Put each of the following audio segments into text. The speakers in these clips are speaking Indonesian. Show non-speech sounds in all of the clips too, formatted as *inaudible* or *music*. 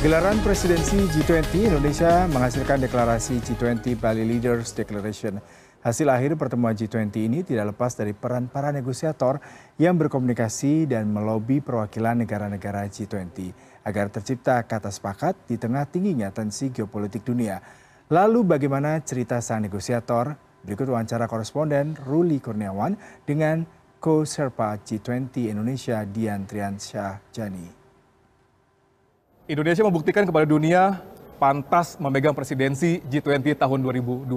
Gelaran presidensi G20 Indonesia menghasilkan deklarasi G20 Bali Leaders Declaration. Hasil akhir pertemuan G20 ini tidak lepas dari peran para negosiator yang berkomunikasi dan melobi perwakilan negara-negara G20 agar tercipta kata sepakat di tengah tingginya tensi geopolitik dunia. Lalu bagaimana cerita sang negosiator? Berikut wawancara koresponden Ruli Kurniawan dengan co-serpa G20 Indonesia Dian Triansyah Jani. Indonesia membuktikan kepada dunia pantas memegang presidensi G20 tahun 2022.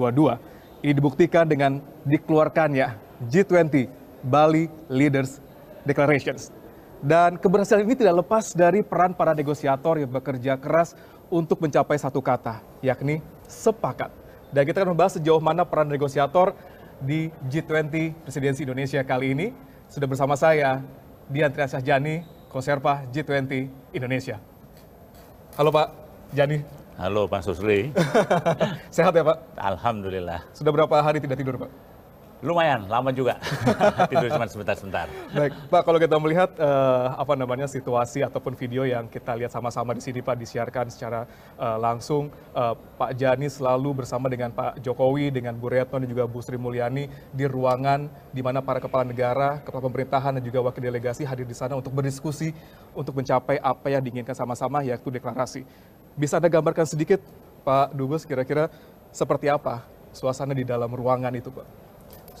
Ini dibuktikan dengan dikeluarkannya G20 Bali Leaders Declarations. Dan keberhasilan ini tidak lepas dari peran para negosiator yang bekerja keras untuk mencapai satu kata, yakni sepakat. Dan kita akan membahas sejauh mana peran negosiator di G20 Presidensi Indonesia kali ini. Sudah bersama saya, Dian Triasyah Jani, Konserva G20 Indonesia. Halo Pak Jani. Halo Pak Susli. *laughs* Sehat ya Pak? Alhamdulillah. Sudah berapa hari tidak tidur Pak? Lumayan, lama juga. *laughs* *laughs* tidur cuma sebentar-sebentar. Baik, Pak, kalau kita melihat uh, apa namanya situasi ataupun video yang kita lihat sama-sama di sini Pak disiarkan secara uh, langsung, uh, Pak Jani selalu bersama dengan Pak Jokowi, dengan Bu Retno dan juga Bu Sri Mulyani di ruangan di mana para kepala negara, kepala pemerintahan dan juga wakil delegasi hadir di sana untuk berdiskusi untuk mencapai apa yang diinginkan sama-sama yaitu deklarasi. Bisa Anda gambarkan sedikit Pak Dubes kira-kira seperti apa suasana di dalam ruangan itu Pak?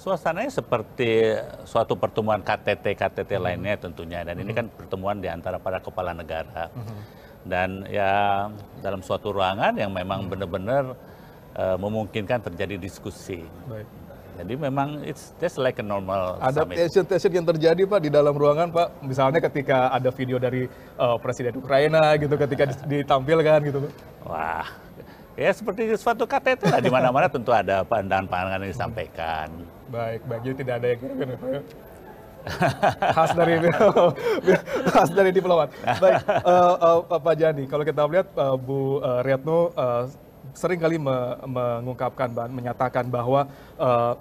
Suasananya seperti suatu pertemuan KTT-KTT hmm. lainnya tentunya dan hmm. ini kan pertemuan di antara para kepala negara hmm. dan ya dalam suatu ruangan yang memang hmm. benar-benar uh, memungkinkan terjadi diskusi. Baik. Jadi memang it's just like a normal Ada tension-tension yang terjadi Pak di dalam ruangan Pak. Misalnya ketika ada video dari uh, Presiden Ukraina gitu ketika ditampilkan gitu Pak. Wah, ya seperti suatu KTT lah di mana-mana tentu ada pandangan-pandangan yang disampaikan. Baik, baik. Jadi tidak ada yang kira khas dari *laughs* khas dari diplomat. Baik, uh, uh, Pak Jani, kalau kita melihat uh, Bu uh, Retno uh, sering kali me mengungkapkan, menyatakan bahwa uh,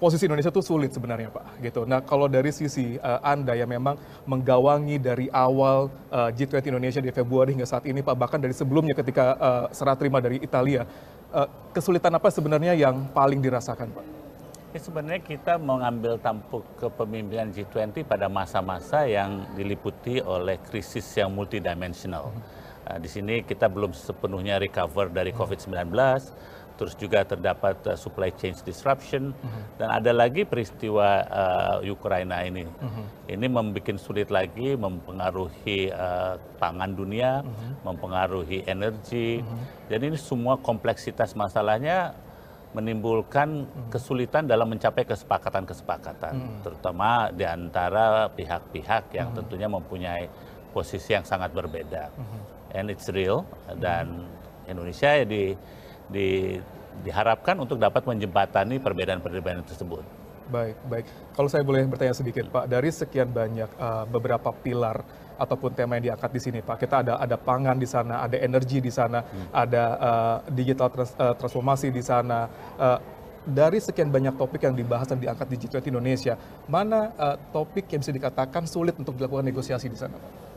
posisi Indonesia itu sulit sebenarnya Pak. Gitu. Nah kalau dari sisi uh, Anda yang memang menggawangi dari awal uh, G20 Indonesia di Februari hingga saat ini Pak, bahkan dari sebelumnya ketika uh, serah terima dari Italia, uh, kesulitan apa sebenarnya yang paling dirasakan Pak? Ya, sebenarnya kita mengambil tampuk kepemimpinan G20 pada masa-masa yang diliputi oleh krisis yang multidimensional. Uh, di sini kita belum sepenuhnya recover dari COVID-19, terus juga terdapat uh, supply chain disruption uh-huh. dan ada lagi peristiwa uh, Ukraina ini. Uh-huh. Ini membuat sulit lagi mempengaruhi uh, pangan dunia, uh-huh. mempengaruhi energi. Uh-huh. Dan ini semua kompleksitas masalahnya menimbulkan kesulitan dalam mencapai kesepakatan-kesepakatan, uh-huh. terutama di antara pihak-pihak yang uh-huh. tentunya mempunyai posisi yang sangat berbeda. Uh-huh. And it's real dan Indonesia ya di di, diharapkan untuk dapat menjembatani perbedaan-perbedaan tersebut. Baik, baik. Kalau saya boleh bertanya sedikit, Pak, dari sekian banyak uh, beberapa pilar ataupun tema yang diangkat di sini, Pak, kita ada ada pangan di sana, ada energi di sana, hmm. ada uh, digital trans, uh, transformasi di sana. Uh, dari sekian banyak topik yang dibahas dan diangkat di G20 Indonesia, mana uh, topik yang bisa dikatakan sulit untuk dilakukan negosiasi di sana, Pak?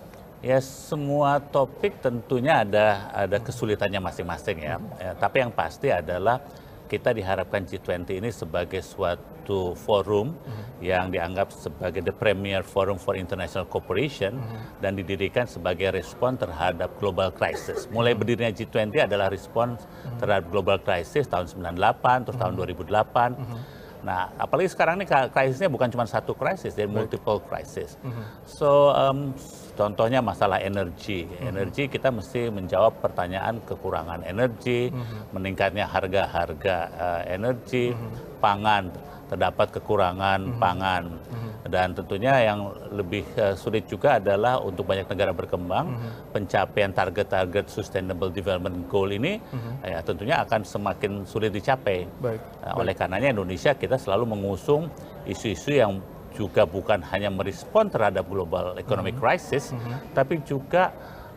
Ya semua topik tentunya ada ada kesulitannya masing-masing ya. ya. Tapi yang pasti adalah kita diharapkan G20 ini sebagai suatu forum uh-huh. yang dianggap sebagai the premier forum for international cooperation uh-huh. dan didirikan sebagai respon terhadap global crisis. Mulai berdirinya G20 adalah respon terhadap global crisis tahun 98 terus tahun 2008. Nah, apalagi sekarang ini krisisnya bukan cuma satu krisis, jadi multiple crisis. Uh-huh. So um, Contohnya masalah energi. Mm-hmm. Energi kita mesti menjawab pertanyaan kekurangan energi, mm-hmm. meningkatnya harga-harga uh, energi, pangan, terdapat kekurangan mm-hmm. pangan. Mm-hmm. Dan tentunya yang lebih uh, sulit juga adalah untuk banyak negara berkembang, mm-hmm. pencapaian target-target Sustainable Development Goal ini ya tentunya akan semakin sulit dicapai. Baik. Uh, oleh karenanya Indonesia kita selalu mengusung isu-isu yang juga bukan hanya merespon terhadap global economic crisis, -hmm. tapi juga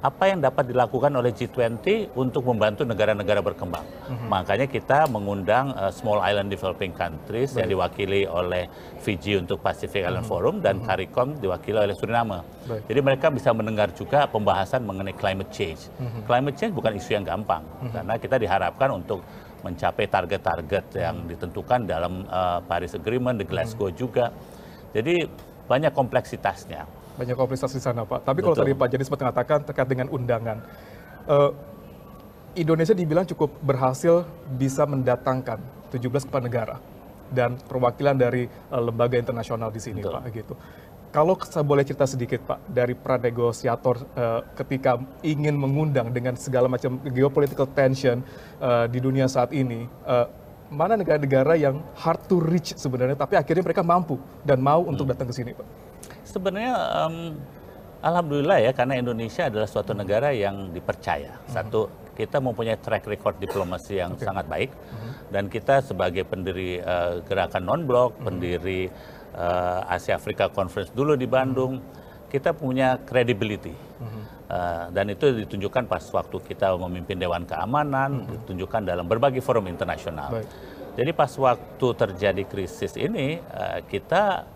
apa yang dapat dilakukan oleh G20 untuk membantu negara-negara berkembang. Mm-hmm. Makanya kita mengundang uh, Small Island Developing Countries Baik. yang diwakili oleh Fiji untuk Pacific Island mm-hmm. Forum dan mm-hmm. CARICOM diwakili oleh Suriname. Baik. Jadi mereka bisa mendengar juga pembahasan mengenai climate change. Mm-hmm. Climate change bukan isu yang gampang mm-hmm. karena kita diharapkan untuk mencapai target-target yang mm-hmm. ditentukan dalam uh, Paris Agreement, di Glasgow mm-hmm. juga. Jadi banyak kompleksitasnya banyak kompleksitas di sana Pak. Tapi Betul. kalau tadi Pak Jadi sempat mengatakan terkait dengan undangan, uh, Indonesia dibilang cukup berhasil bisa mendatangkan 17 kepala negara dan perwakilan dari uh, lembaga internasional di sini Betul. Pak gitu. Kalau saya boleh cerita sedikit Pak dari pranegosiator uh, ketika ingin mengundang dengan segala macam geopolitical tension uh, di dunia saat ini, uh, mana negara-negara yang hard to reach sebenarnya, tapi akhirnya mereka mampu dan mau hmm. untuk datang ke sini Pak? Sebenarnya um, alhamdulillah ya karena Indonesia adalah suatu negara yang dipercaya. Mhm. Satu kita mempunyai track record diplomasi yang okay. sangat baik uh-huh. dan kita sebagai pendiri uh, gerakan non blok, uh-huh. pendiri uh, Asia Afrika Conference dulu di Bandung, kita punya credibility. Uh, dan itu ditunjukkan pas waktu kita memimpin Dewan Keamanan, ditunjukkan dalam berbagai forum internasional. Baik. Jadi pas waktu terjadi krisis ini, uh, kita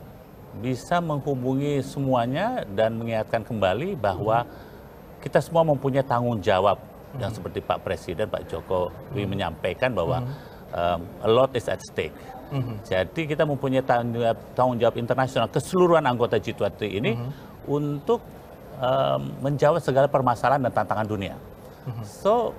bisa menghubungi semuanya dan mengingatkan kembali bahwa kita semua mempunyai tanggung jawab hmm. yang seperti Pak Presiden Pak Jokowi hmm. menyampaikan bahwa hmm. um, a lot is at stake. Hmm. Jadi kita mempunyai tanggung jawab, tanggung jawab internasional keseluruhan anggota G20 ini hmm. untuk um, menjawab segala permasalahan dan tantangan dunia. Hmm. So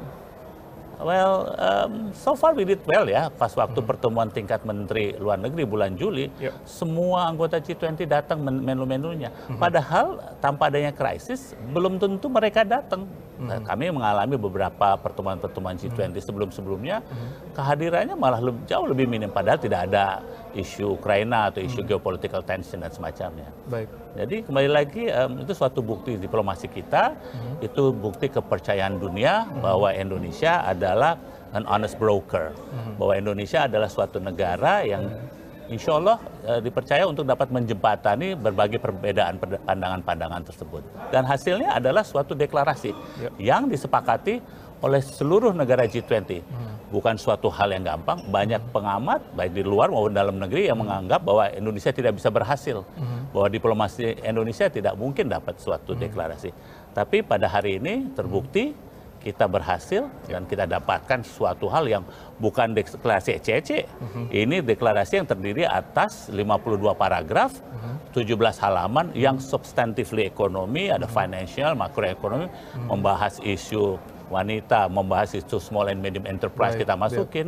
Well, um, so far we did well ya. Pas waktu hmm. pertemuan tingkat Menteri Luar Negeri bulan Juli, yep. semua anggota G20 datang menu-menunya. Hmm. Padahal tanpa adanya krisis, belum tentu mereka datang. Hmm. Nah, kami mengalami beberapa pertemuan-pertemuan G20 hmm. sebelum-sebelumnya, hmm. kehadirannya malah lebih, jauh lebih minim. Padahal tidak ada isu Ukraina atau isu hmm. geopolitical tension dan semacamnya. Baik. Jadi kembali lagi um, itu suatu bukti diplomasi kita, hmm. itu bukti kepercayaan dunia hmm. bahwa Indonesia adalah an honest broker, hmm. bahwa Indonesia adalah suatu negara yang hmm insya Allah e, dipercaya untuk dapat menjembatani berbagai perbedaan pandangan-pandangan tersebut. Dan hasilnya adalah suatu deklarasi yep. yang disepakati oleh seluruh negara G20. Hmm. Bukan suatu hal yang gampang. Banyak hmm. pengamat, baik di luar maupun dalam negeri, yang hmm. menganggap bahwa Indonesia tidak bisa berhasil. Hmm. Bahwa diplomasi Indonesia tidak mungkin dapat suatu hmm. deklarasi. Tapi pada hari ini terbukti hmm kita berhasil dan kita dapatkan suatu hal yang bukan deklarasi ECC. Uh-huh. Ini deklarasi yang terdiri atas 52 paragraf, uh-huh. 17 halaman yang substantifly ekonomi, ada financial, makroekonomi, uh-huh. membahas isu wanita, membahas isu small and medium enterprise Baik, kita masukin.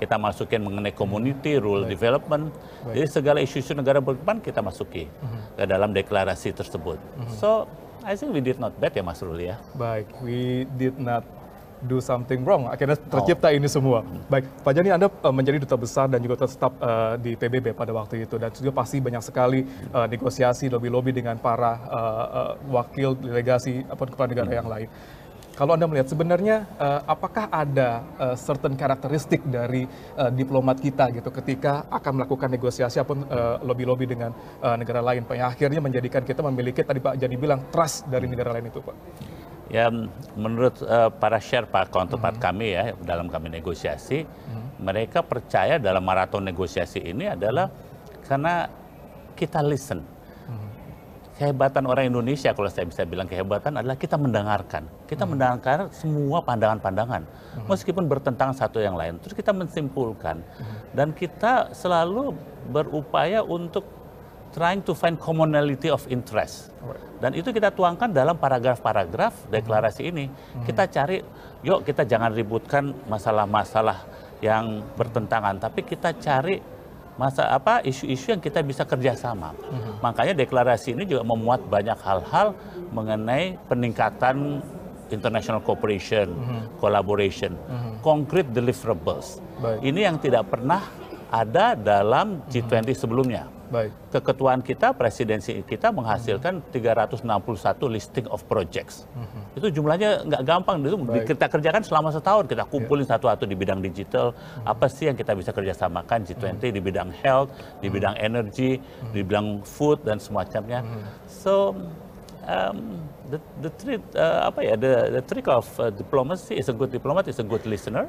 Kita masukin mengenai community, rule Baik. development. Baik. Jadi segala isu-isu negara berkembang kita masuki uh-huh. ke dalam deklarasi tersebut. Uh-huh. So I think we did not bad ya Mas Ruli ya. Baik, we did not do something wrong. Akhirnya tercipta oh. ini semua. Baik, Pak Jani Anda uh, menjadi duta besar dan juga tetap uh, di PBB pada waktu itu dan juga pasti banyak sekali uh, negosiasi lobby-lobby dengan para uh, uh, wakil delegasi ataupun kepala negara hmm. yang lain. Kalau Anda melihat sebenarnya uh, apakah ada uh, certain karakteristik dari uh, diplomat kita gitu ketika akan melakukan negosiasi ataupun uh, lobby-lobby dengan uh, negara lain Pak yang akhirnya menjadikan kita memiliki tadi Pak Jani bilang trust dari negara lain itu Pak. Ya menurut uh, para share Pak counterpart hmm. kami ya dalam kami negosiasi hmm. mereka percaya dalam maraton negosiasi ini adalah karena kita listen kehebatan orang Indonesia kalau saya bisa bilang kehebatan adalah kita mendengarkan. Kita hmm. mendengarkan semua pandangan-pandangan hmm. meskipun bertentangan satu yang lain. Terus kita mensimpulkan hmm. dan kita selalu berupaya untuk trying to find commonality of interest. Dan itu kita tuangkan dalam paragraf-paragraf hmm. deklarasi ini. Hmm. Kita cari, yuk kita jangan ributkan masalah-masalah yang bertentangan, tapi kita cari masa apa isu-isu yang kita bisa kerjasama. Uh-huh. Makanya deklarasi ini juga memuat banyak hal-hal mengenai peningkatan international cooperation, uh-huh. collaboration, uh-huh. concrete deliverables. Baik. Ini yang tidak pernah ada dalam G20 uh-huh. sebelumnya. Baik. Keketuaan kita, presidensi kita menghasilkan hmm. 361 listing of projects. Hmm. Itu jumlahnya nggak gampang. Itu Baik. kita kerjakan selama setahun. Kita kumpulin yeah. satu-satu di bidang digital. Hmm. Apa sih yang kita bisa kerjasamakan G20 hmm. di bidang health, di hmm. bidang energy, hmm. di bidang food dan semacamnya. Hmm. So um, the the trick uh, apa ya the the trick of uh, diplomacy is a good diplomat is a good listener,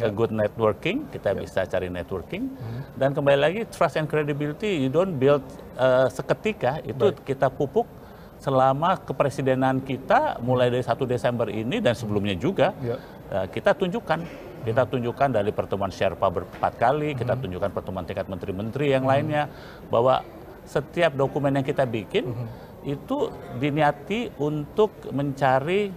a good networking. Kita bisa cari networking. Dan kembali lagi trust and credibility you don't build uh, seketika itu kita pupuk selama kepresidenan kita mulai dari 1 Desember ini dan sebelumnya juga Ya. uh, kita tunjukkan. Kita tunjukkan dari pertemuan Sherpa berempat kali, kita tunjukkan pertemuan tingkat menteri-menteri yang lainnya bahwa setiap dokumen yang kita bikin itu diniati untuk mencari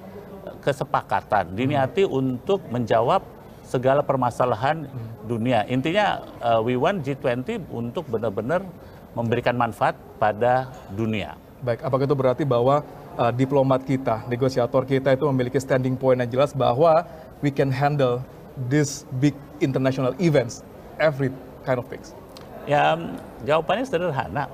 kesepakatan, diniati untuk menjawab segala permasalahan dunia. Intinya uh, we want G20 untuk benar-benar memberikan manfaat pada dunia. Baik, apakah itu berarti bahwa uh, diplomat kita, negosiator kita itu memiliki standing point yang jelas bahwa we can handle this big international events, every kind of things? Ya, jawabannya sederhana.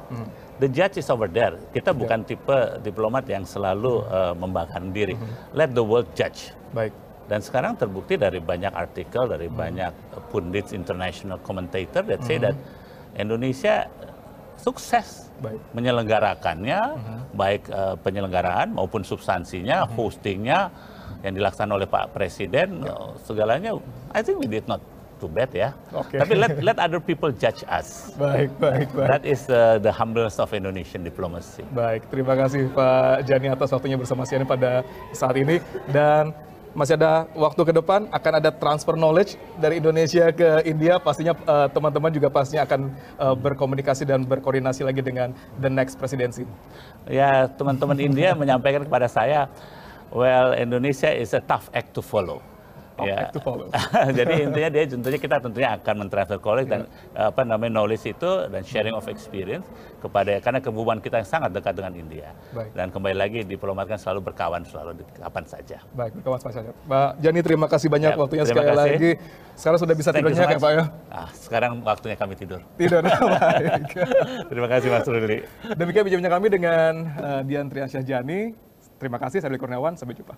The judge is over there. Kita bukan tipe diplomat yang selalu uh, membanggakan diri. Let the world judge. Baik, Dan sekarang terbukti dari banyak artikel, dari banyak pundits, international commentator that say that Indonesia sukses Baik. menyelenggarakannya, baik eh, penyelenggaraan maupun substansinya, hostingnya yang dilaksanakan oleh Pak Presiden, eh, segalanya, I think we did not too bad ya. Oke. Tapi let let other people judge us. baik, baik, baik. That is uh, the humbleness of Indonesian diplomacy. Baik, terima kasih Pak Jani atas waktunya bersama CNN pada saat ini dan masih ada waktu ke depan akan ada transfer knowledge dari Indonesia ke India pastinya eh, teman-teman juga pastinya akan eh, berkomunikasi dan berkoordinasi lagi dengan the next presidency. Ya, teman-teman India *laughs* menyampaikan kepada saya, well, Indonesia is a tough act to follow. To follow. *laughs* Jadi intinya dia tentunya kita tentunya akan mentransfer knowledge dan apa namanya knowledge itu dan sharing of experience kepada karena hubungan kita yang sangat dekat dengan India. Baik. Dan kembali lagi diplomat kan selalu berkawan selalu di kapan saja. Baik, kawan saja. Pak Jani terima kasih banyak Ya, waktunya sekali kasih. lagi. Sekarang sudah bisa Thank tidur you so ya. Pak ya. Ah, sekarang waktunya kami tidur. Tidur. *laughs* Terima kasih Mas Ruli. Demikian bincang kami dengan eh, Dian Triansyah Jani. Terima kasih, saya Kurniawan. Sampai jumpa.